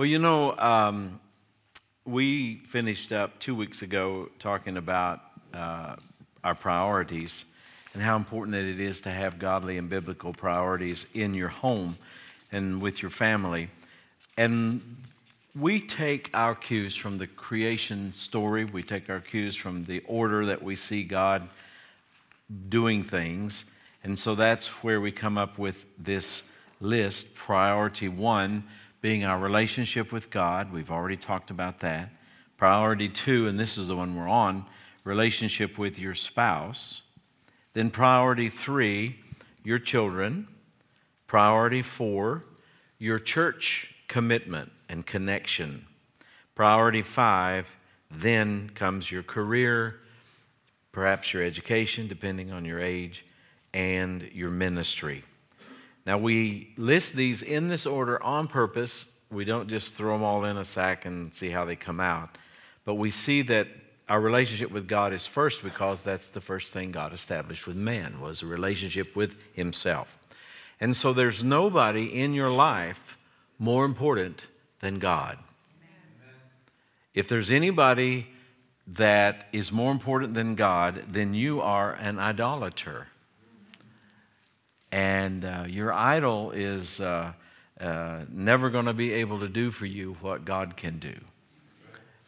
Well, you know, um, we finished up two weeks ago talking about uh, our priorities and how important that it is to have godly and biblical priorities in your home and with your family. And we take our cues from the creation story, we take our cues from the order that we see God doing things. And so that's where we come up with this list. Priority one being our relationship with God. We've already talked about that. Priority two, and this is the one we're on, relationship with your spouse. Then priority three, your children. Priority four, your church commitment and connection. Priority five, then comes your career, perhaps your education, depending on your age, and your ministry. Now, we list these in this order on purpose. We don't just throw them all in a sack and see how they come out. But we see that our relationship with God is first because that's the first thing God established with man was a relationship with himself. And so there's nobody in your life more important than God. If there's anybody that is more important than God, then you are an idolater. And uh, your idol is uh, uh, never going to be able to do for you what God can do.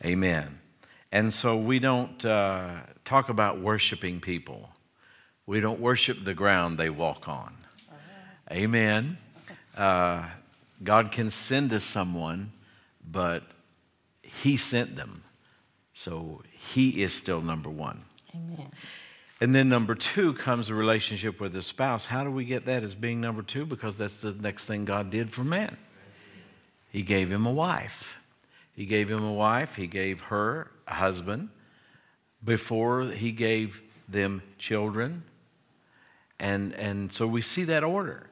Amen. And so we don't uh, talk about worshiping people, we don't worship the ground they walk on. Amen. Uh, God can send us someone, but He sent them. So He is still number one. Amen. And then number two comes a relationship with the spouse. How do we get that as being number two? Because that's the next thing God did for man. He gave him a wife. He gave him a wife. He gave her a husband before he gave them children. And, and so we see that order.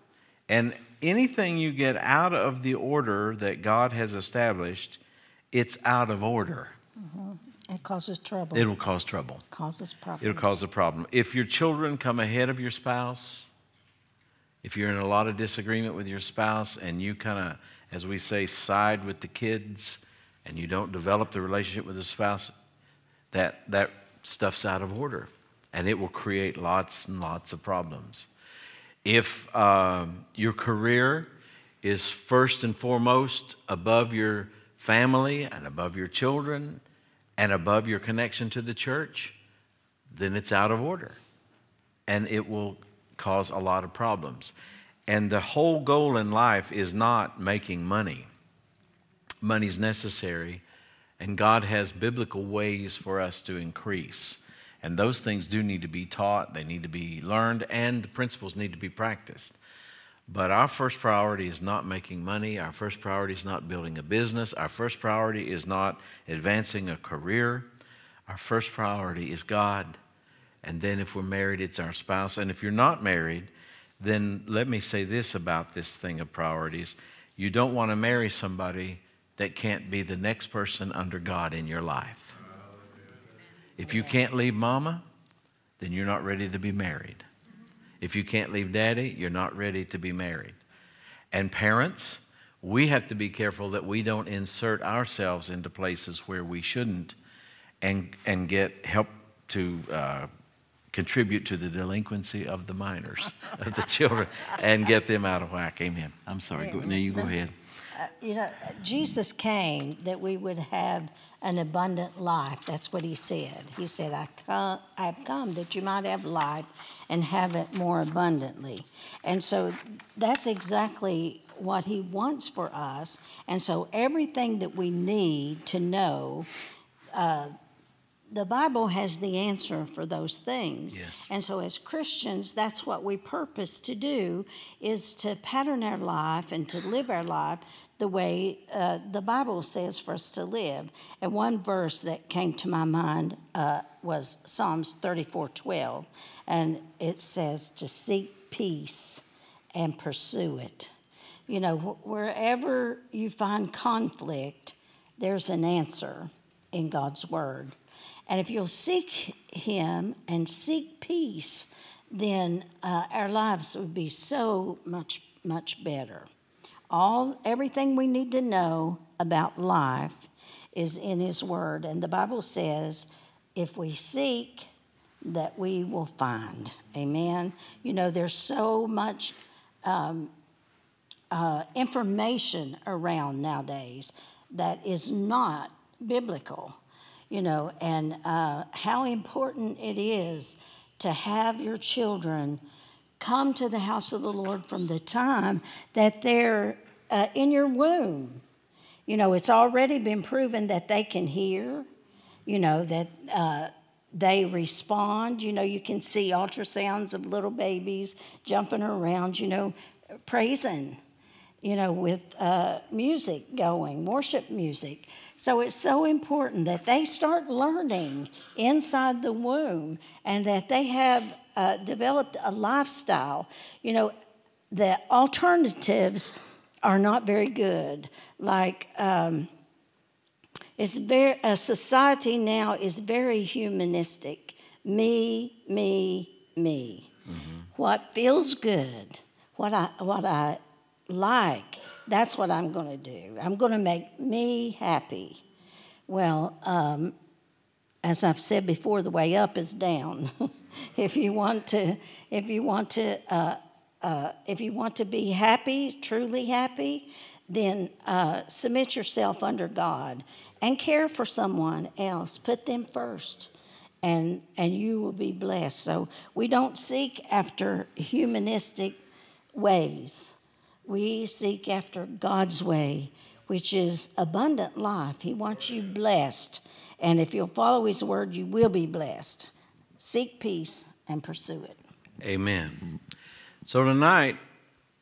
And anything you get out of the order that God has established, it's out of order. Mm-hmm. It causes trouble. It'll cause trouble. causes problems. It'll cause a problem. If your children come ahead of your spouse, if you're in a lot of disagreement with your spouse and you kind of, as we say, side with the kids and you don't develop the relationship with the spouse, that, that stuff's out of order and it will create lots and lots of problems. If um, your career is first and foremost above your family and above your children, and above your connection to the church, then it's out of order. And it will cause a lot of problems. And the whole goal in life is not making money. Money's necessary, and God has biblical ways for us to increase. And those things do need to be taught, they need to be learned, and the principles need to be practiced. But our first priority is not making money. Our first priority is not building a business. Our first priority is not advancing a career. Our first priority is God. And then if we're married, it's our spouse. And if you're not married, then let me say this about this thing of priorities. You don't want to marry somebody that can't be the next person under God in your life. If you can't leave mama, then you're not ready to be married. If you can't leave daddy, you're not ready to be married. And parents, we have to be careful that we don't insert ourselves into places where we shouldn't and, and get help to uh, contribute to the delinquency of the minors, of the children, and get them out of whack. Amen. I'm sorry. Go, now you go ahead. Uh, you know, Jesus came that we would have an abundant life. That's what he said. He said, I come, I've come that you might have life and have it more abundantly. And so that's exactly what he wants for us. And so everything that we need to know, uh, the Bible has the answer for those things. Yes. And so as Christians, that's what we purpose to do is to pattern our life and to live our life the way uh, the Bible says for us to live. And one verse that came to my mind uh, was Psalms 34 12. And it says to seek peace and pursue it. You know, wh- wherever you find conflict, there's an answer in God's Word. And if you'll seek Him and seek peace, then uh, our lives would be so much, much better all everything we need to know about life is in His Word. And the Bible says, if we seek, that we will find. Amen. You know, there's so much um, uh, information around nowadays that is not biblical, you know, and uh, how important it is to have your children come to the house of the Lord from the time that they're uh, in your womb. You know, it's already been proven that they can hear, you know, that uh, they respond. You know, you can see ultrasounds of little babies jumping around, you know, praising, you know, with uh, music going, worship music. So it's so important that they start learning inside the womb and that they have uh, developed a lifestyle. You know, the alternatives are not very good. Like, um, it's very, a society now is very humanistic. Me, me, me. Mm-hmm. What feels good, what I, what I like, that's what I'm going to do. I'm going to make me happy. Well, um, as I've said before, the way up is down. if you want to, if you want to, uh, uh, if you want to be happy, truly happy, then uh, submit yourself under God and care for someone else. Put them first, and and you will be blessed. So we don't seek after humanistic ways. We seek after God's way, which is abundant life. He wants you blessed. And if you'll follow His word, you will be blessed. Seek peace and pursue it. Amen. So tonight,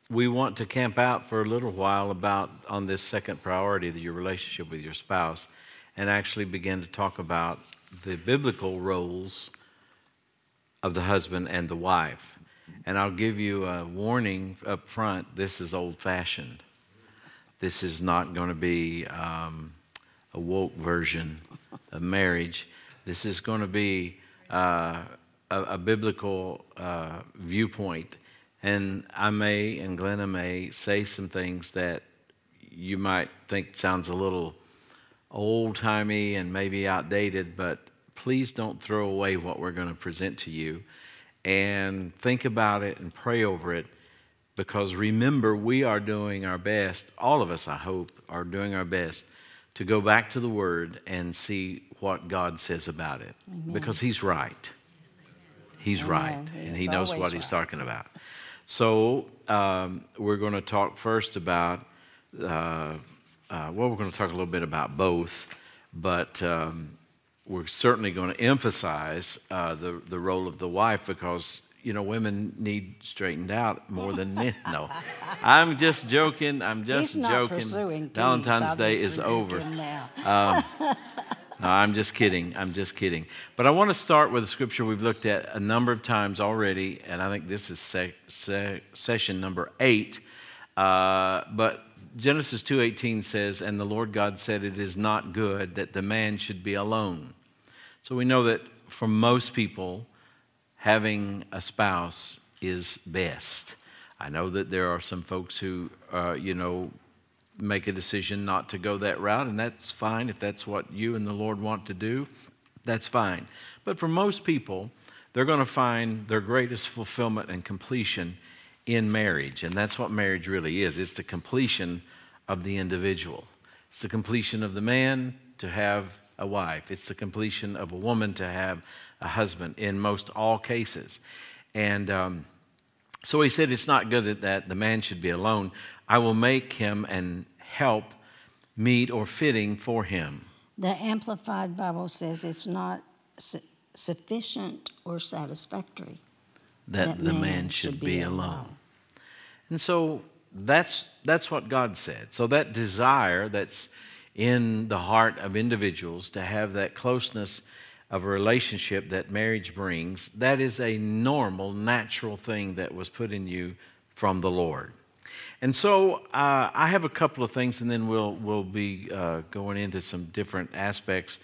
we want to camp out for a little while about on this second priority, your relationship with your spouse, and actually begin to talk about the biblical roles of the husband and the wife. And I'll give you a warning up front this is old fashioned. This is not going to be um, a woke version of marriage. This is going to be uh, a, a, biblical uh, viewpoint. And I may, and Glenna may, say some things that you might think sounds a little old timey and maybe outdated, but please don't throw away what we're going to present to you and think about it and pray over it because remember, we are doing our best, all of us, I hope, are doing our best to go back to the Word and see what God says about it Amen. because He's right. He's Amen. right, he and He knows what right. He's talking about. So, um, we're going to talk first about, uh, uh, well, we're going to talk a little bit about both, but um, we're certainly going to emphasize uh, the, the role of the wife because you know women need straightened out more than men. No. I'm just joking. I'm just He's joking. valentine's day is over. um, no i'm just kidding. I'm just kidding. But i want to start with a scripture we've looked at a number of times already and i think this is se- se- session number eight. Uh, but genesis 2.18 says and the lord god said it is not good that the man should be alone. So we know that for most people, having a spouse is best. I know that there are some folks who, uh, you know, make a decision not to go that route, and that's fine if that's what you and the Lord want to do. That's fine. But for most people, they're going to find their greatest fulfillment and completion in marriage, and that's what marriage really is. It's the completion of the individual. It's the completion of the man to have a wife. It's the completion of a woman to have a husband in most all cases. And um, so he said, It's not good that, that the man should be alone. I will make him and help meet or fitting for him. The Amplified Bible says it's not su- sufficient or satisfactory that, that the man, man should, should, be, alone. alone. And so that's, that's what God said. So that desire that's in the heart of individuals to have that closeness of a relationship that marriage brings, that is a normal, natural thing that was put in you from the Lord. And so uh, I have a couple of things, and then we'll, we'll be uh, going into some different aspects.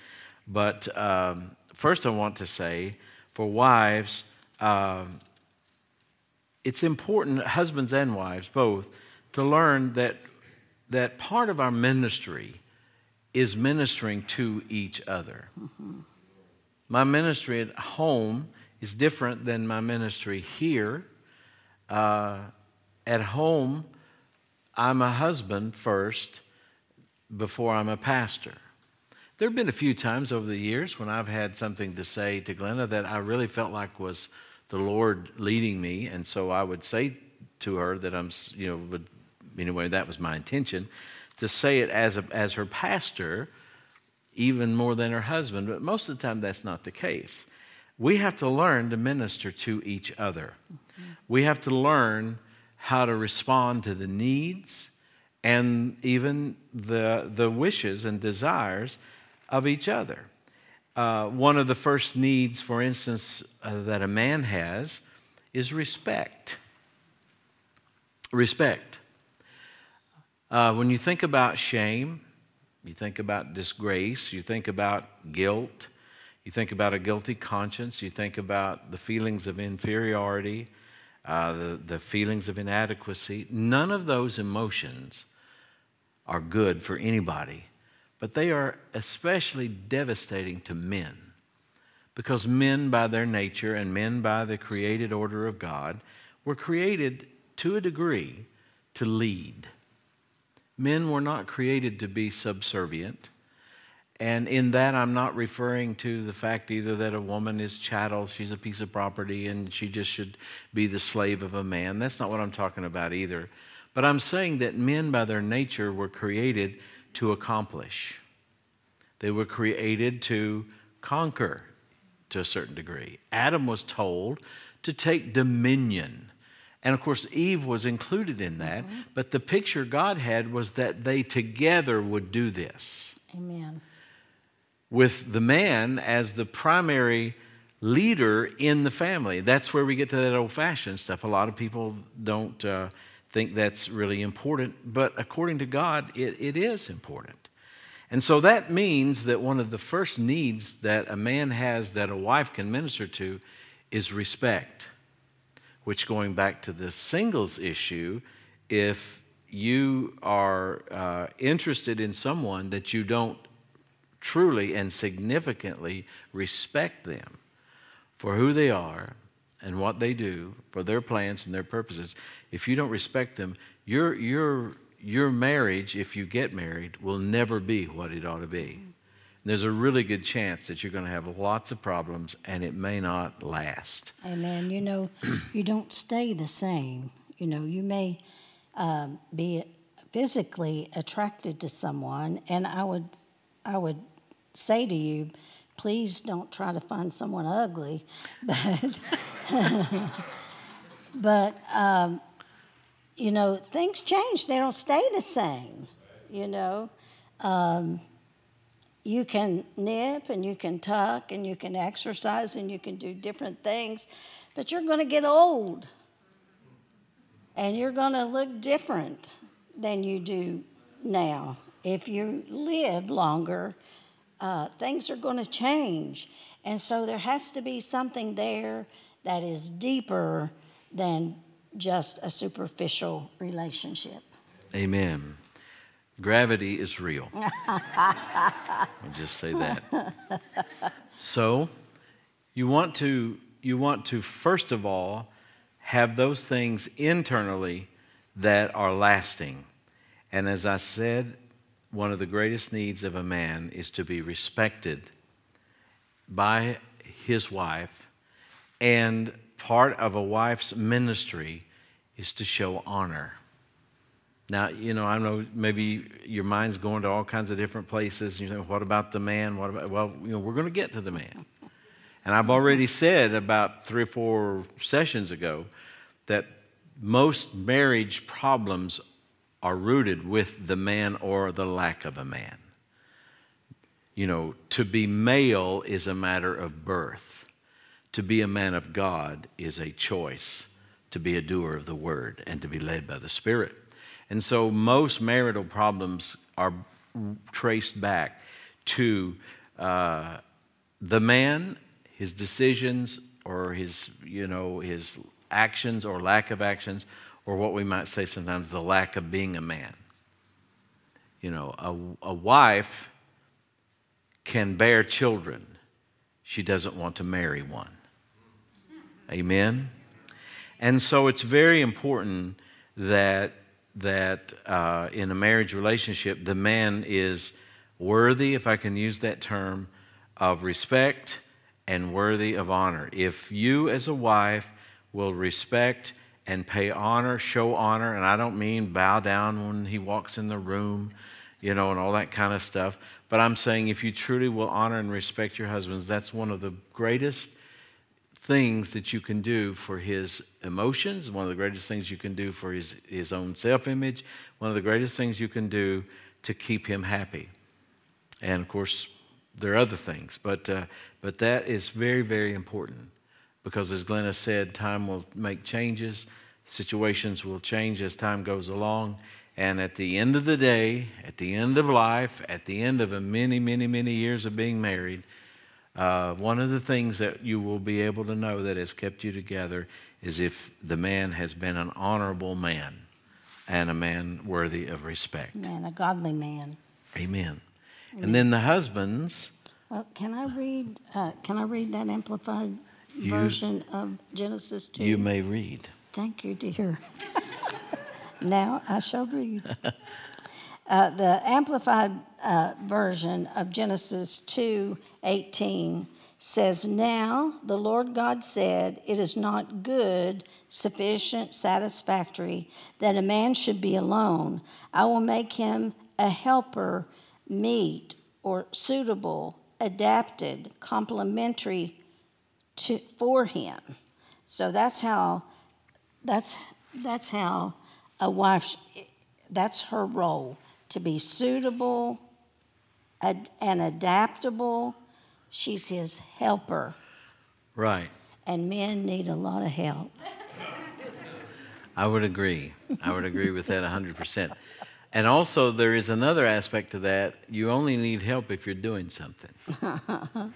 But um, first, I want to say for wives, uh, it's important, husbands and wives both, to learn that, that part of our ministry is ministering to each other. Mm-hmm. My ministry at home is different than my ministry here. Uh, at home, I'm a husband first before I'm a pastor. There have been a few times over the years when I've had something to say to Glenna that I really felt like was the Lord leading me, and so I would say to her that I'm, you know, would, anyway, that was my intention to say it as, a, as her pastor, even more than her husband, but most of the time that's not the case. We have to learn to minister to each other. We have to learn how to respond to the needs and even the, the wishes and desires of each other. Uh, one of the first needs, for instance, uh, that a man has is respect. Respect. Uh, when you think about shame, you think about disgrace, you think about guilt, you think about a guilty conscience, you think about the feelings of inferiority, uh, the, the feelings of inadequacy. None of those emotions are good for anybody, but they are especially devastating to men. Because men, by their nature, and men by the created order of God, were created to a degree to lead. Men were not created to be subservient. And in that, I'm not referring to the fact either that a woman is chattel, she's a piece of property, and she just should be the slave of a man. That's not what I'm talking about either. But I'm saying that men, by their nature, were created to accomplish, they were created to conquer to a certain degree. Adam was told to take dominion. And of course, Eve was included in that. Mm-hmm. But the picture God had was that they together would do this. Amen. With the man as the primary leader in the family. That's where we get to that old fashioned stuff. A lot of people don't uh, think that's really important, but according to God, it, it is important. And so that means that one of the first needs that a man has that a wife can minister to is respect which going back to the singles issue, if you are uh, interested in someone that you don't truly and significantly respect them for who they are and what they do, for their plans and their purposes, if you don't respect them, your, your, your marriage, if you get married, will never be what it ought to be there's a really good chance that you're going to have lots of problems and it may not last. Amen. You know, you don't stay the same. You know, you may um, be physically attracted to someone, and I would, I would say to you, please don't try to find someone ugly, but, but um, you know, things change. They don't stay the same. You know. Um, you can nip and you can tuck and you can exercise and you can do different things, but you're going to get old and you're going to look different than you do now. If you live longer, uh, things are going to change. And so there has to be something there that is deeper than just a superficial relationship. Amen. Gravity is real. I'll just say that. So, you want to you want to first of all have those things internally that are lasting. And as I said, one of the greatest needs of a man is to be respected by his wife, and part of a wife's ministry is to show honor. Now, you know, I know maybe your mind's going to all kinds of different places. You know, what about the man? What about, well, you know, we're going to get to the man. And I've already said about three or four sessions ago that most marriage problems are rooted with the man or the lack of a man. You know, to be male is a matter of birth. To be a man of God is a choice to be a doer of the word and to be led by the Spirit. And so most marital problems are traced back to uh, the man, his decisions, or his, you know, his actions or lack of actions, or what we might say sometimes the lack of being a man. You know, a, a wife can bear children, she doesn't want to marry one. Amen? And so it's very important that, that uh, in a marriage relationship, the man is worthy, if I can use that term, of respect and worthy of honor. If you, as a wife, will respect and pay honor, show honor, and I don't mean bow down when he walks in the room, you know, and all that kind of stuff, but I'm saying if you truly will honor and respect your husbands, that's one of the greatest things that you can do for his emotions, one of the greatest things you can do for his, his own self image, one of the greatest things you can do to keep him happy. And of course, there are other things, but, uh, but that is very, very important because, as Glenna said, time will make changes, situations will change as time goes along. And at the end of the day, at the end of life, at the end of many, many, many years of being married, uh, one of the things that you will be able to know that has kept you together is if the man has been an honorable man and a man worthy of respect. Man, a godly man. Amen. Amen. And then the husbands. Well, can I read? Uh, can I read that amplified you, version of Genesis two? You may read. Thank you, dear. now I shall read. Uh, the amplified uh, version of Genesis 2 18 says, Now the Lord God said, It is not good, sufficient, satisfactory that a man should be alone. I will make him a helper, meet, or suitable, adapted, complementary to, for him. So that's how that's that's how a wife that's her role to be suitable ad- and adaptable. She's his helper. Right. And men need a lot of help. I would agree. I would agree with that 100%. And also, there is another aspect to that. You only need help if you're doing something.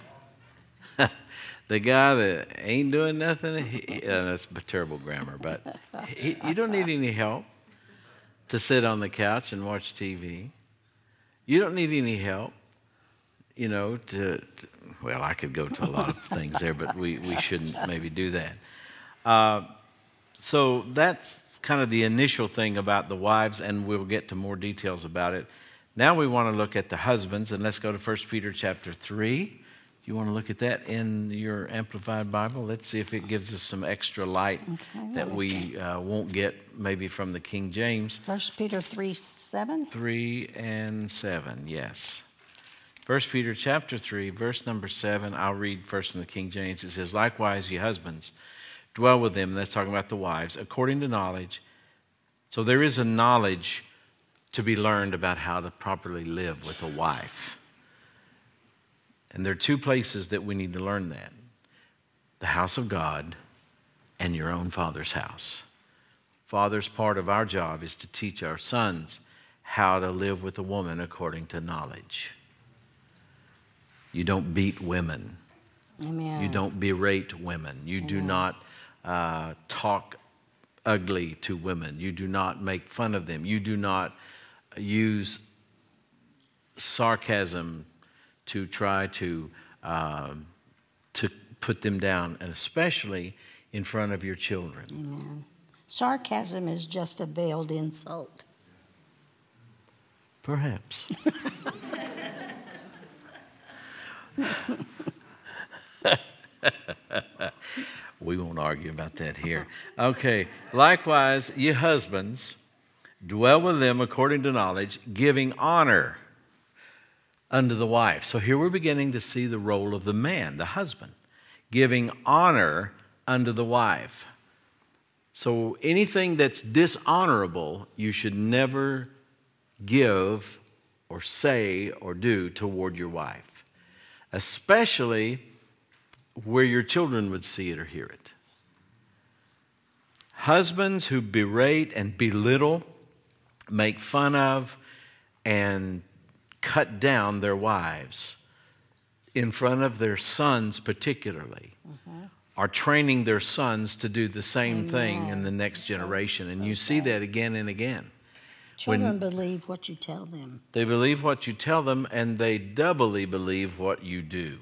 the guy that ain't doing nothing, he, uh, that's terrible grammar, but he, you don't need any help to sit on the couch and watch TV. You don't need any help, you know, to, to well, I could go to a lot of things there, but we, we shouldn't maybe do that. Uh, so that's kind of the initial thing about the wives, and we'll get to more details about it. Now we want to look at the husbands, and let's go to 1 Peter chapter 3. You want to look at that in your Amplified Bible? Let's see if it gives us some extra light okay, that we uh, won't get maybe from the King James. First Peter 3 7? 3 and 7, yes. First Peter chapter 3, verse number 7. I'll read first from the King James. It says, Likewise, ye husbands, dwell with them. That's talking about the wives, according to knowledge. So there is a knowledge to be learned about how to properly live with a wife. And there are two places that we need to learn that the house of God and your own father's house. Father's part of our job is to teach our sons how to live with a woman according to knowledge. You don't beat women. Amen. You don't berate women. You Amen. do not uh, talk ugly to women. You do not make fun of them. You do not use sarcasm to try to, um, to put them down, and especially in front of your children. Amen. Sarcasm is just a veiled insult. Perhaps. we won't argue about that here. Okay. Likewise, ye husbands, dwell with them according to knowledge, giving honor unto the wife. So here we're beginning to see the role of the man, the husband, giving honor unto the wife. So anything that's dishonorable, you should never give or say or do toward your wife, especially where your children would see it or hear it. Husbands who berate and belittle, make fun of, and cut down their wives in front of their sons, particularly, mm-hmm. are training their sons to do the same Amen. thing in the next generation. So, and you so see that again and again. Children believe what you tell them. They believe what you tell them, and they doubly believe what you do.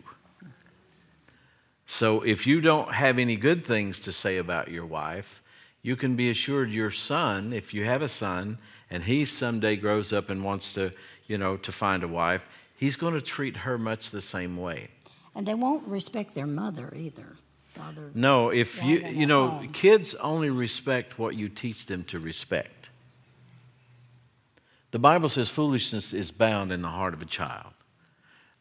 So if you don't have any good things to say about your wife, you can be assured your son, if you have a son, and he someday grows up and wants to, you know, to find a wife, he's going to treat her much the same way. And they won't respect their mother either. Father, No, if you, you know, home. kids only respect what you teach them to respect. The Bible says foolishness is bound in the heart of a child.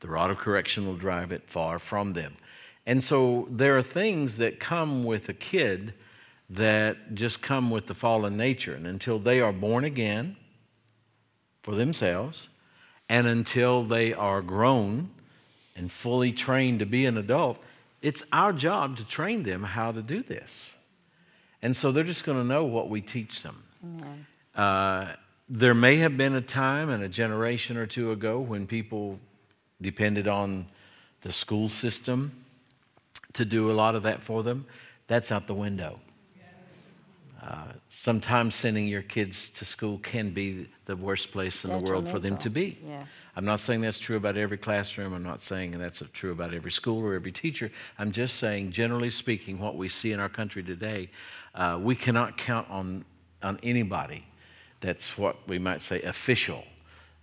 The rod of correction will drive it far from them. And so there are things that come with a kid that just come with the fallen nature. And until they are born again for themselves, and until they are grown and fully trained to be an adult, it's our job to train them how to do this. And so they're just going to know what we teach them. Uh, there may have been a time and a generation or two ago when people depended on the school system to do a lot of that for them. That's out the window. Uh, sometimes sending your kids to school can be the worst place in the world for them to be. Yes. I'm not saying that's true about every classroom. I'm not saying that's true about every school or every teacher. I'm just saying, generally speaking, what we see in our country today, uh, we cannot count on, on anybody that's what we might say official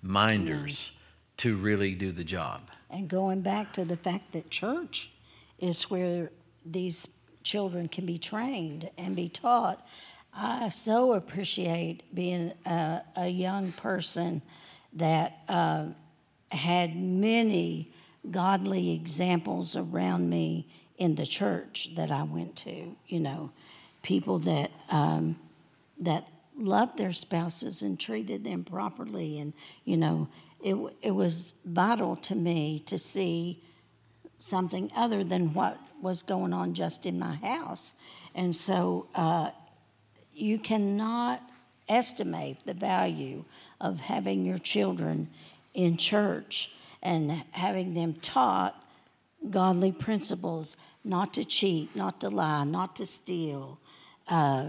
minders to really do the job. And going back to the fact that church is where these children can be trained and be taught, I so appreciate being a, a young person that uh, had many godly examples around me in the church that I went to. You know, people that um, that loved their spouses and treated them properly, and you know, it it was vital to me to see something other than what was going on just in my house, and so. Uh, you cannot estimate the value of having your children in church and having them taught godly principles not to cheat, not to lie, not to steal, uh,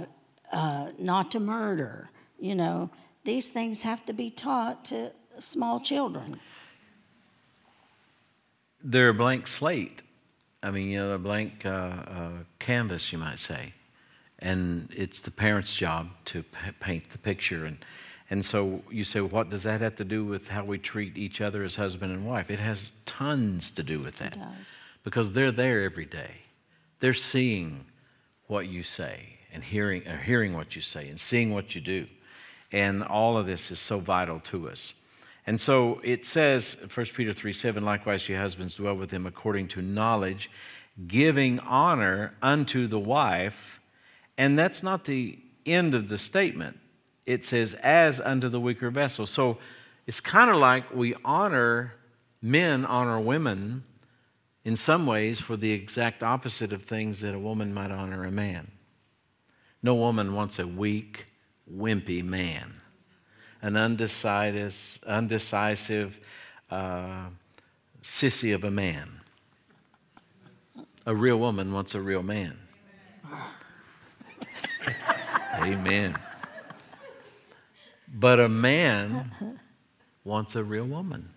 uh, not to murder. You know, these things have to be taught to small children. They're a blank slate. I mean, you know, a blank uh, uh, canvas, you might say. And it's the parent's job to p- paint the picture. And, and so you say, what does that have to do with how we treat each other as husband and wife? It has tons to do with that. does. Because they're there every day. They're seeing what you say and hearing, or hearing what you say and seeing what you do. And all of this is so vital to us. And so it says, 1 Peter 3 7, likewise, you husbands dwell with him according to knowledge, giving honor unto the wife. And that's not the end of the statement. It says, as unto the weaker vessel. So it's kind of like we honor men, honor women in some ways for the exact opposite of things that a woman might honor a man. No woman wants a weak, wimpy man, an undecided, undecisive uh, sissy of a man. A real woman wants a real man. Amen. But a man wants a real woman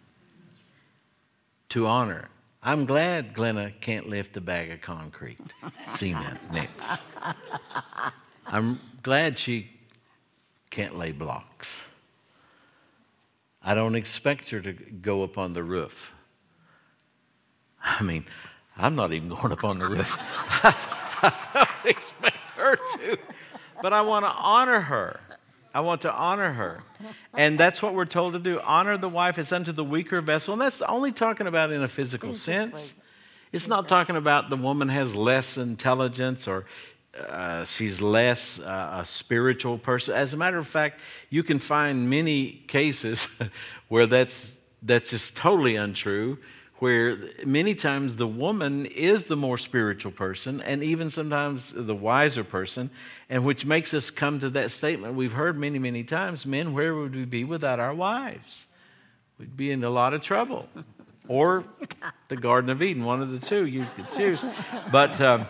to honor. I'm glad Glenna can't lift a bag of concrete, cement, next. I'm glad she can't lay blocks. I don't expect her to go up on the roof. I mean, I'm not even going up on the roof. I don't expect her to. But I want to honor her. I want to honor her. And that's what we're told to do. Honor the wife as unto the weaker vessel. And that's only talking about in a physical sense. It's not talking about the woman has less intelligence or uh, she's less uh, a spiritual person. As a matter of fact, you can find many cases where that's, that's just totally untrue, where many times the woman is the more spiritual person and even sometimes the wiser person, and which makes us come to that statement we've heard many, many times men, where would we be without our wives? We'd be in a lot of trouble. Or the Garden of Eden, one of the two you could choose. But. Um,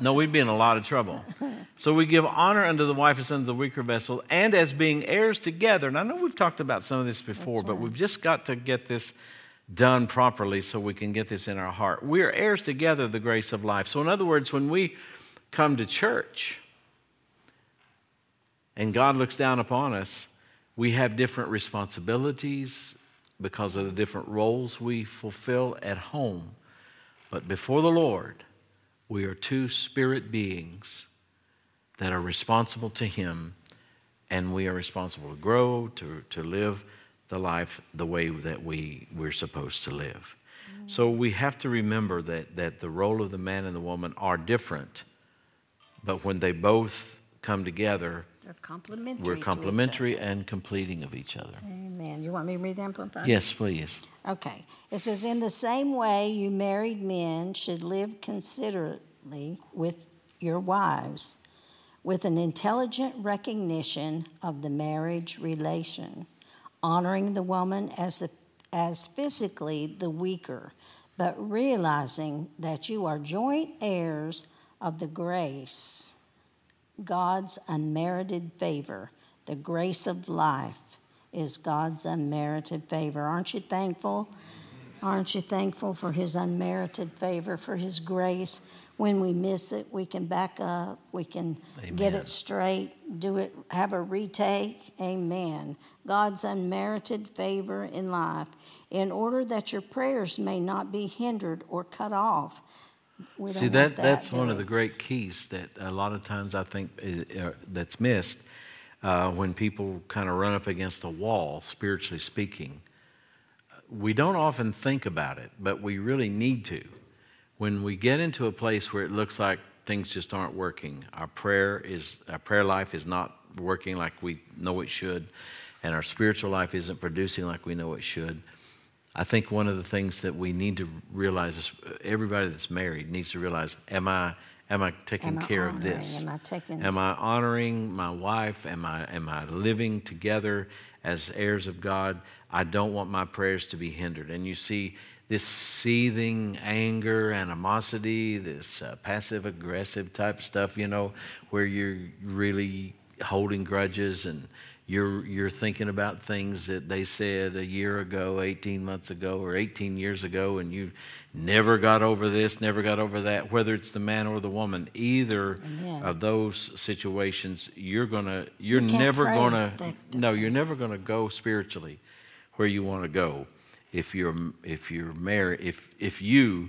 no, we'd be in a lot of trouble. So we give honor unto the wife as unto the weaker vessel, and as being heirs together. And I know we've talked about some of this before, That's but we've just got to get this done properly so we can get this in our heart. We are heirs together of the grace of life. So, in other words, when we come to church and God looks down upon us, we have different responsibilities because of the different roles we fulfill at home. But before the Lord, we are two spirit beings that are responsible to Him, and we are responsible to grow, to, to live the life the way that we, we're supposed to live. So we have to remember that, that the role of the man and the woman are different, but when they both come together, They're complementary. we're to each complementary and completing of each other. other. Amen. You want me to read the Amplified? Yes, please. Okay. It says, In the same way, you married men should live considerately with your wives, with an intelligent recognition of the marriage relation, honoring the woman as, the, as physically the weaker, but realizing that you are joint heirs of the grace, God's unmerited favor, the grace of life is God's unmerited favor. Aren't you thankful? Aren't you thankful for His unmerited favor, for His grace? When we miss it, we can back up, we can get it straight, do it, have a retake. Amen. God's unmerited favor in life, in order that your prayers may not be hindered or cut off. We See that, that, that's one of the great keys that a lot of times I think is, uh, that's missed uh, when people kind of run up against a wall, spiritually speaking. We don't often think about it, but we really need to. When we get into a place where it looks like things just aren't working, our prayer is our prayer life is not working like we know it should, and our spiritual life isn't producing like we know it should. I think one of the things that we need to realize is everybody that's married needs to realize: Am I am I taking Am I care of this? Am I taking- Am I honoring my wife? Am I am I living together as heirs of God? I don't want my prayers to be hindered. And you see this seething anger, animosity, this uh, passive aggressive type stuff, you know, where you're really holding grudges and you're you're thinking about things that they said a year ago, 18 months ago, or 18 years ago, and you never got over this, never got over that. Whether it's the man or the woman, either Amen. of those situations, you're gonna you're You never gonna no, you're never gonna go spiritually where you want to go if you're if you're married if if you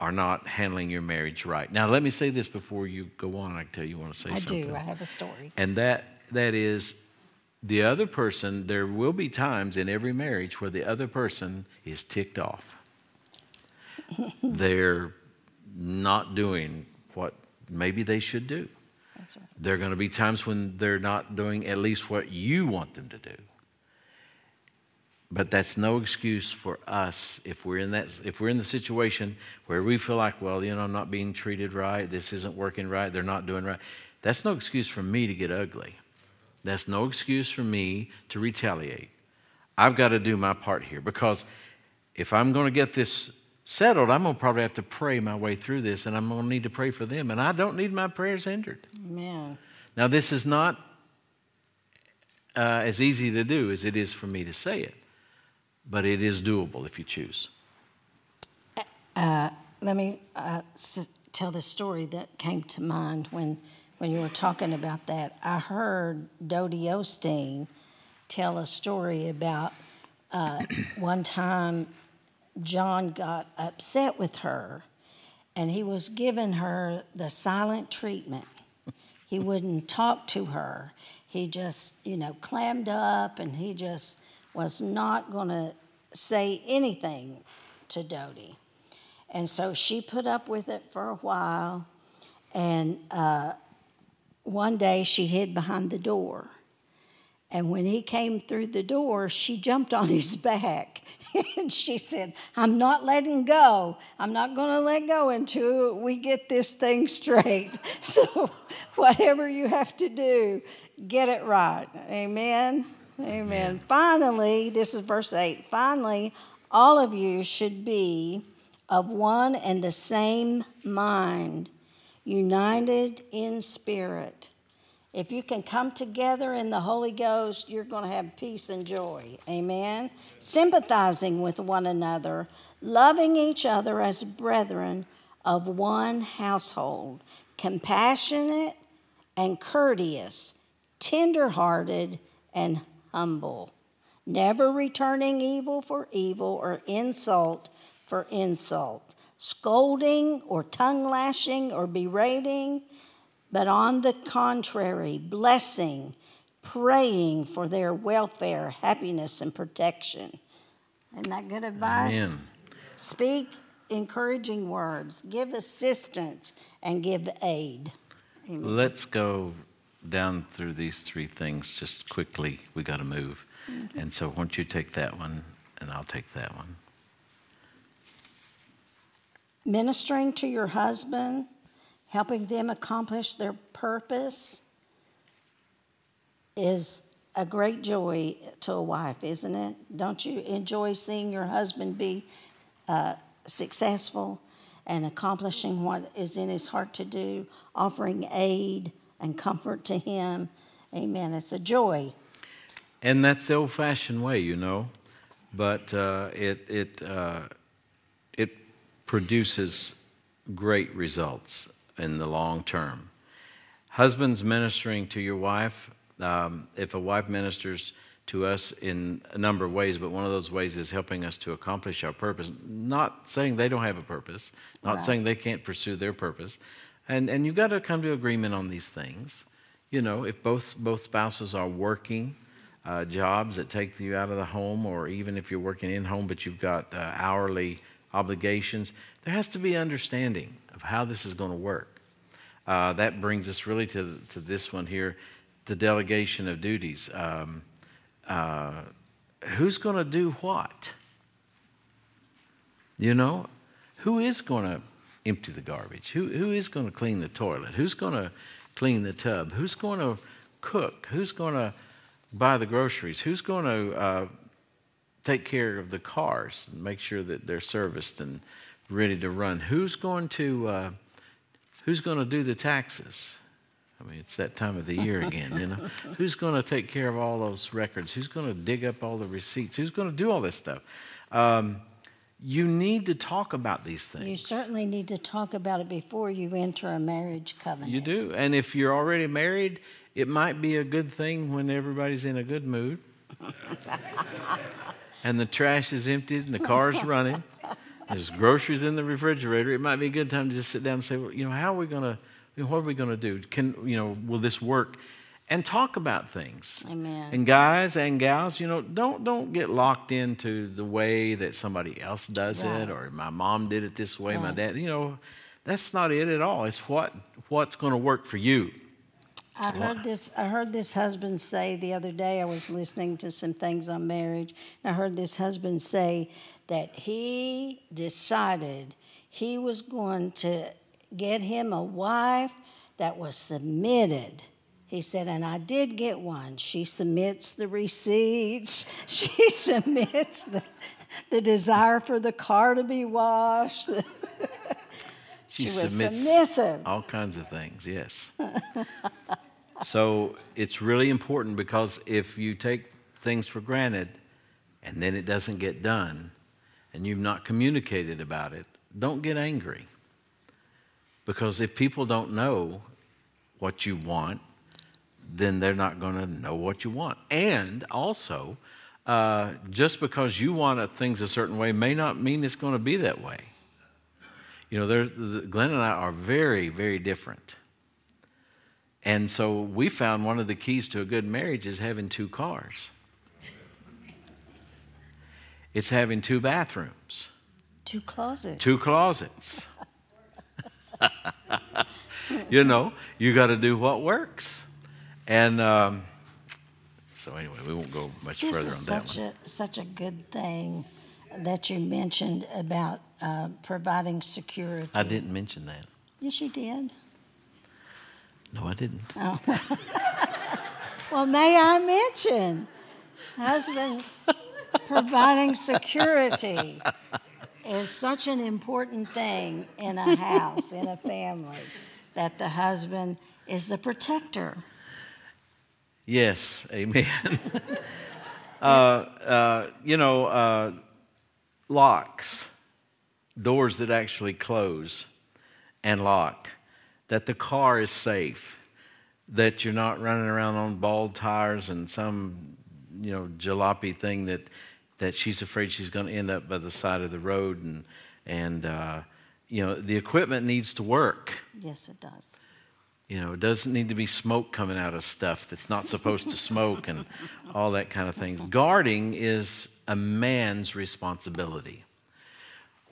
are not handling your marriage right. Now, let me say this before you go on. I can tell you want to say I something. I do. I have a story. And that that is the other person, there will be times in every marriage where the other person is ticked off. They're not doing what maybe they should do. That's right. There are going to be times when they're not doing at least what you want them to do. But that's no excuse for us if we're in that if we're in the situation where we feel like, well, you know, I'm not being treated right, this isn't working right, they're not doing right. That's no excuse for me to get ugly. That's no excuse for me to retaliate. I've got to do my part here because if I'm going to get this settled, I'm going to probably have to pray my way through this and I'm going to need to pray for them. And I don't need my prayers hindered. Amen. Now, this is not uh, as easy to do as it is for me to say it, but it is doable if you choose. Let me uh, s- tell the story that came to mind when, when you were talking about that. I heard Dodie Osteen tell a story about uh, one time John got upset with her and he was giving her the silent treatment. He wouldn't talk to her. He just, you know, clammed up and he just was not going to say anything to Dodie. And so she put up with it for a while. And uh, one day she hid behind the door. And when he came through the door, she jumped on his back. and she said, I'm not letting go. I'm not going to let go until we get this thing straight. So, whatever you have to do, get it right. Amen. Amen. Finally, this is verse 8. Finally, all of you should be of one and the same mind. United in spirit. If you can come together in the Holy Ghost, you're going to have peace and joy. Amen. Sympathizing with one another, loving each other as brethren of one household, compassionate and courteous, tender-hearted and humble, never returning evil for evil or insult for insult, scolding or tongue lashing or berating but on the contrary, blessing, praying for their welfare, happiness, and protection. Isn't that good advice? Amen. Speak encouraging words, give assistance, and give aid. Amen. Let's go down through these three things just quickly. We got to move. Mm-hmm. And so, why don't you take that one, and I'll take that one. Ministering to your husband helping them accomplish their purpose is a great joy to a wife, isn't it? Don't you enjoy seeing your husband be uh, successful and accomplishing what is in his heart to do, offering aid and comfort to him? Amen. It's a joy. And that's the old-fashioned way, you know, but uh, it it uh, produces great results in the long term. Husbands ministering to your wife, um, if a wife ministers to us in a number of ways, but one of those ways is helping us to accomplish our purpose. Not saying they don't have a purpose, not right. saying they can't pursue their purpose. And, and you've got to come to agreement on these things. You know, if both, both spouses are working uh, jobs that take you out of the home, or even if you're working in home but you've got uh, hourly obligations, there has to be understanding of how this is going to work. Uh, that brings us really to, to this one here the delegation of duties. Um, uh, who's going to do what? You know, who is going to empty the garbage? Who, who is going to clean the toilet? Who's going to clean the tub? Who's going to cook? Who's going to buy the groceries? Who's going to uh, take care of the cars and make sure that they're serviced and ready to run? Who's going to uh, who's going to do the taxes? I mean, it's that time of the year again, you know. who's going to take care of all those records? Who's going to dig up all the receipts? Who's going to do all this stuff? Um, you need to talk about these things. You certainly need to talk about it before you enter a marriage covenant. You do. And if you're already married, it might be a good thing when everybody's in a good mood. and the trash is emptied and the car's running there's groceries in the refrigerator. It might be a good time to just sit down and say, well, you know, how are we going to, you know, what are we going to do? Can, you know, will this work? And talk about things. Amen. And guys and gals, you know, don't don't get locked into the way that somebody else does right. it, or my mom did it this way, right. my dad. You know, that's not it at all. It's what what's going to work for you. I heard this. I heard this husband say the other day. I was listening to some things on marriage. And I heard this husband say that he decided he was going to get him a wife that was submitted. He said, and I did get one. She submits the receipts, she submits the, the desire for the car to be washed. she, she was submissive. All kinds of things, yes. so it's really important because if you take things for granted and then it doesn't get done, and you've not communicated about it, don't get angry. Because if people don't know what you want, then they're not going to know what you want. And also, uh, just because you want things a certain way may not mean it's going to be that way. You know, there's, Glenn and I are very, very different. And so we found one of the keys to a good marriage is having two cars. It's having two bathrooms, two closets. Two closets. you know, you got to do what works. And um, so, anyway, we won't go much this further on such that one. A, such a good thing that you mentioned about uh, providing security. I didn't mention that. Yes, you did. No, I didn't. Oh. well, may I mention, husbands, providing security is such an important thing in a house, in a family. that the husband is the protector. Yes, amen. uh, uh, you know, uh, locks, doors that actually close and lock, that the car is safe, that you're not running around on bald tires and some, you know, jalopy thing that, that she's afraid she's going to end up by the side of the road and, and uh, you know, the equipment needs to work. Yes, it does. You know, it doesn't need to be smoke coming out of stuff that's not supposed to smoke and all that kind of thing. Guarding is a man's responsibility.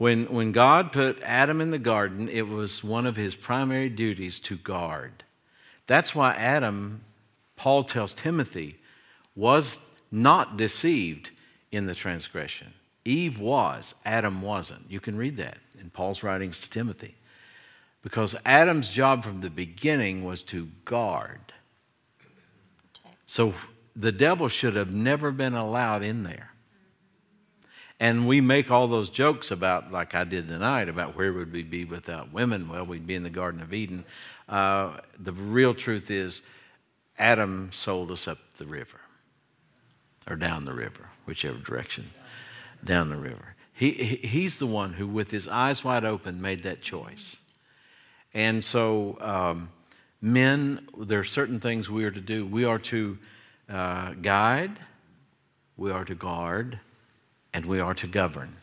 When, when God put Adam in the garden, it was one of his primary duties to guard. That's why Adam, Paul tells Timothy, was not deceived in the transgression. Eve was, Adam wasn't. You can read that in Paul's writings to Timothy. Because Adam's job from the beginning was to guard. So the devil should have never been allowed in there. And we make all those jokes about, like I did tonight, about where would we be without women? Well, we'd be in the Garden of Eden. Uh, the real truth is, Adam sold us up the river, or down the river, whichever direction, down the river. He, he's the one who, with his eyes wide open, made that choice. And so, um, men, there are certain things we are to do. We are to uh, guide, we are to guard, and we are to govern.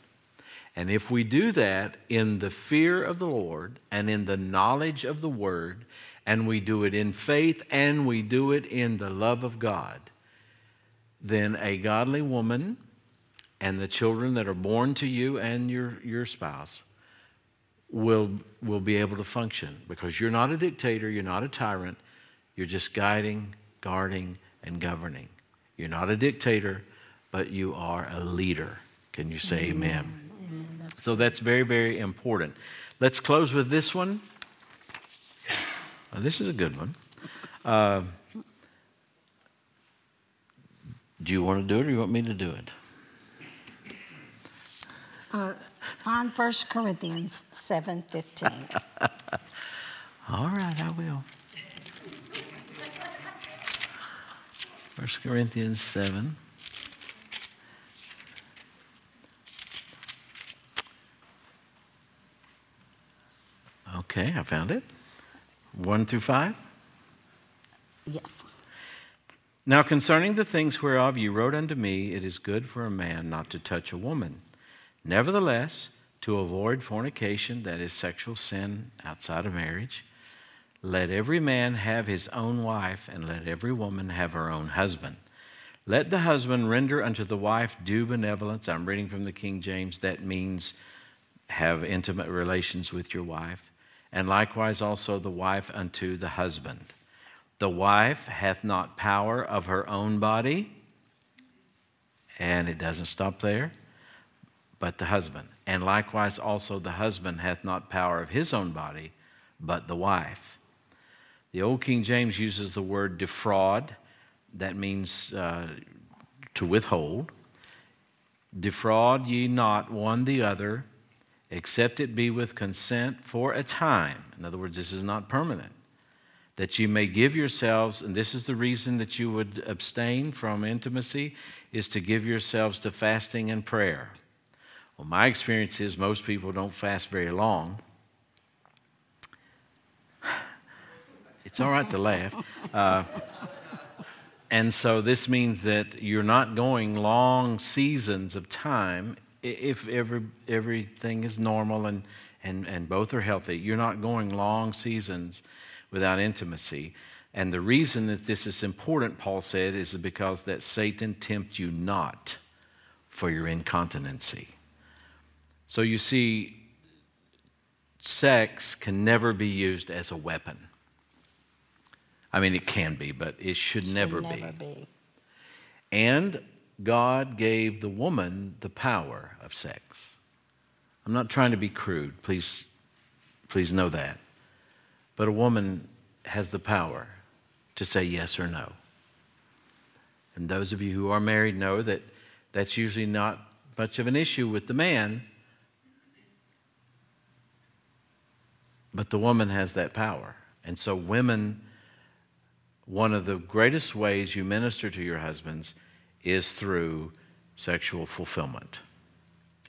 And if we do that in the fear of the Lord and in the knowledge of the Word, and we do it in faith and we do it in the love of God, then a godly woman and the children that are born to you and your, your spouse will, will be able to function because you're not a dictator, you're not a tyrant, you're just guiding, guarding, and governing. You're not a dictator, but you are a leader. Can you say amen? amen. amen. That's so that's very, very important. Let's close with this one. this is a good one. Uh, do you want to do it or do you want me to do it? Uh, on 1 Corinthians 7.15. All right, I will. 1 Corinthians 7. Okay, I found it. 1 through 5? Yes. Now, concerning the things whereof you wrote unto me, it is good for a man not to touch a woman. Nevertheless, to avoid fornication, that is sexual sin outside of marriage, let every man have his own wife, and let every woman have her own husband. Let the husband render unto the wife due benevolence. I'm reading from the King James. That means have intimate relations with your wife. And likewise also the wife unto the husband. The wife hath not power of her own body. And it doesn't stop there but the husband. And likewise also the husband hath not power of his own body, but the wife. The Old King James uses the word defraud. That means uh, to withhold. Defraud ye not one the other, except it be with consent for a time. In other words, this is not permanent. That you may give yourselves, and this is the reason that you would abstain from intimacy, is to give yourselves to fasting and prayer. Well, my experience is most people don't fast very long. It's all right to laugh. Uh, and so this means that you're not going long seasons of time if every, everything is normal and, and, and both are healthy. You're not going long seasons without intimacy. And the reason that this is important, Paul said, is because that Satan tempt you not for your incontinency. So you see, sex can never be used as a weapon. I mean, it can be, but it should, should never, never be. be. And God gave the woman the power of sex. I'm not trying to be crude. Please, please know that. But a woman has the power to say yes or no. And those of you who are married know that that's usually not much of an issue with the man But the woman has that power. And so, women, one of the greatest ways you minister to your husbands is through sexual fulfillment.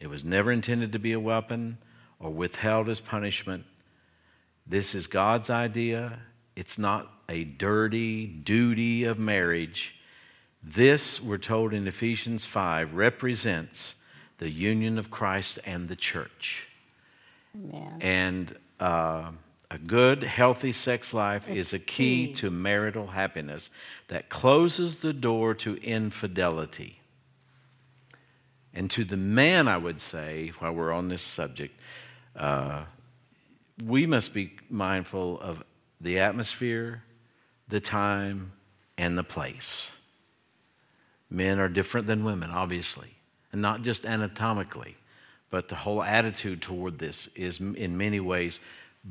It was never intended to be a weapon or withheld as punishment. This is God's idea. It's not a dirty duty of marriage. This, we're told in Ephesians 5, represents the union of Christ and the church. Amen. And uh, a good, healthy sex life It's is a key, key. to marital happiness that closes the door to infidelity. And to the man, I would say, while we're on this subject, uh, we must be mindful of the atmosphere, the time, and the place. Men are different than women, obviously, and not just anatomically, but the whole attitude toward this is in many ways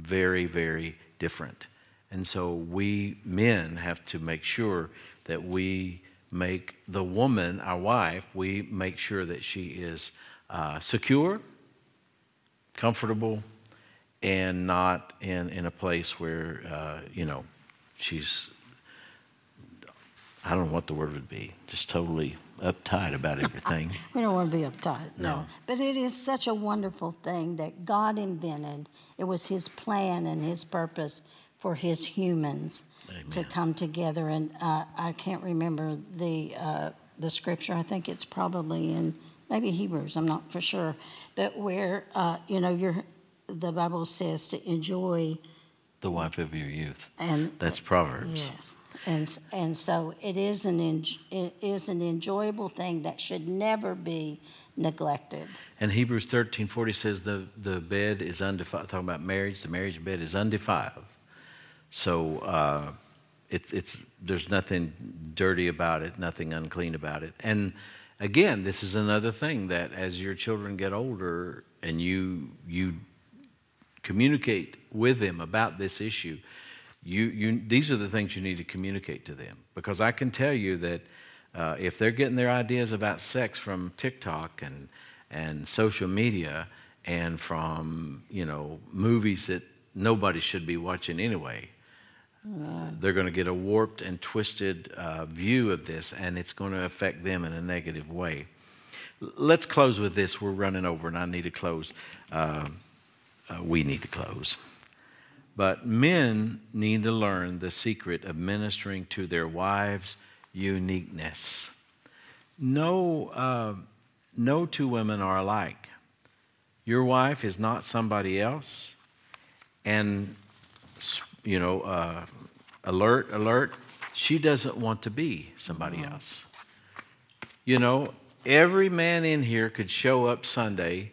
very, very different. And so we men have to make sure that we make the woman, our wife, we make sure that she is uh, secure, comfortable, and not in, in a place where, uh, you know, she's, I don't know what the word would be, just totally uptight about everything. We don't want to be uptight, no. No. But it is such a wonderful thing that God invented. It was His plan and His purpose for His humans to come together. And uh, I can't remember the uh, the scripture. I think it's probably in maybe Hebrews. I'm not for sure, but where uh, you know you're, the Bible says to enjoy the wife of your youth. and That's Proverbs. Yes, and and so it is an en- it is an enjoyable thing that should never be neglected. And Hebrews 13 40 says the, the bed is undefiled. Talking about marriage, the marriage bed is undefiled. So uh, it's, it's, there's nothing dirty about it, nothing unclean about it. And again, this is another thing that as your children get older and you, you communicate with them about this issue, you, you, these are the things you need to communicate to them. Because I can tell you that uh, if they're getting their ideas about sex from TikTok and, and social media and from, you know, movies that nobody should be watching anyway, they're going to get a warped and twisted uh, view of this, and it's going to affect them in a negative way. Let's close with this. We're running over, and I need to close. Uh, uh, we need to close. But men need to learn the secret of ministering to their wives' uniqueness. No, uh, no two women are alike. Your wife is not somebody else, and you know, uh, alert, alert. She doesn't want to be somebody else. You know, every man in here could show up Sunday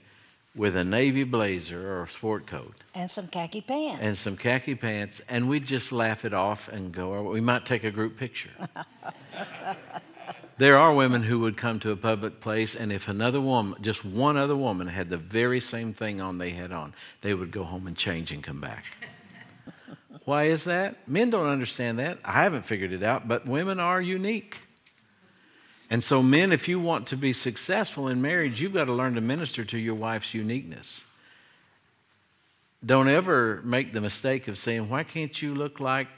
with a navy blazer or a sport coat And some khaki pants. and some khaki pants, and we'd just laugh it off and go, or we might take a group picture. there are women who would come to a public place, and if another woman, just one other woman, had the very same thing on they had on, they would go home and change and come back. Why is that? Men don't understand that. I haven't figured it out, but women are unique. And so, men, if you want to be successful in marriage, you've got to learn to minister to your wife's uniqueness. Don't ever make the mistake of saying, Why can't you look like,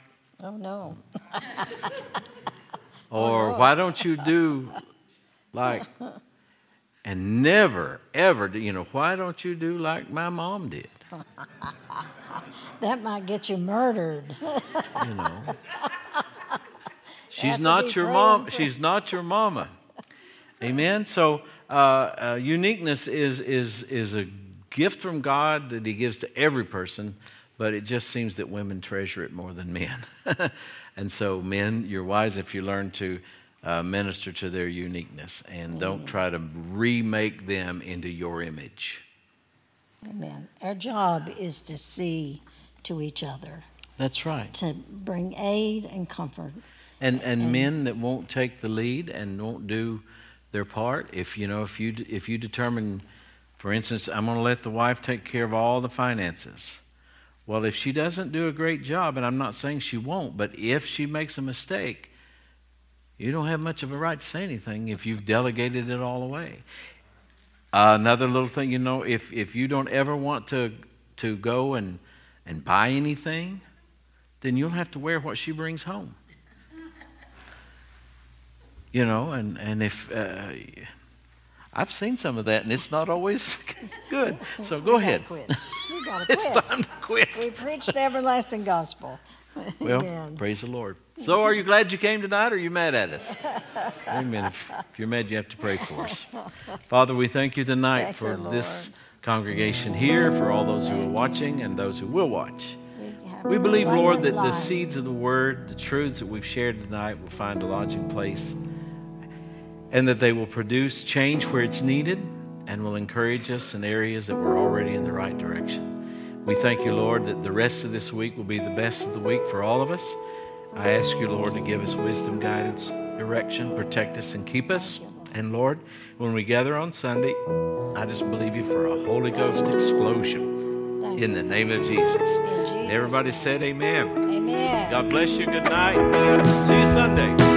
oh no. or why don't you do like, and never, ever, do, you know, why don't you do like my mom did? That might get you murdered. You know. She's not your mom. She's not your mama. Amen. So uh, uh, uniqueness is is is a gift from God that He gives to every person, but it just seems that women treasure it more than men. and so, men, you're wise if you learn to uh, minister to their uniqueness and don't try to remake them into your image. Amen. Our job is to see to each other, That's right. to bring aid and comfort. And and men that won't take the lead and won't do their part, if you know, if you if you determine, for instance, I'm going to let the wife take care of all the finances. Well, if she doesn't do a great job, and I'm not saying she won't, but if she makes a mistake, you don't have much of a right to say anything if you've delegated it all away. another little thing, you know, if if you don't ever want to to go and and buy anything, then you'll have to wear what she brings home. You know, and, and if uh, I've seen some of that, and it's not always good. So go We ahead. quit. We gotta It's time to quit. We preach the everlasting gospel. Well, Amen. praise the Lord. So, are you glad you came tonight, or are you mad at us? Amen. If, if you're mad, you have to pray for us. Father, we thank you tonight Thank for you, this congregation here, for all those who are watching and those who will watch. We believe, Lord, that the seeds of the word, the truths that we've shared tonight, will find a lodging place, and that they will produce change where it's needed and will encourage us in areas that we're already in the right direction. We thank you, Lord, that the rest of this week will be the best of the week for all of us. I ask you, Lord, to give us wisdom, guidance, direction, protect us, and keep us. And Lord, when we gather on Sunday, I just believe you for a Holy Ghost explosion in the name of Jesus. Jesus' Everybody said amen. Amen. God bless you. Good night. See you Sunday.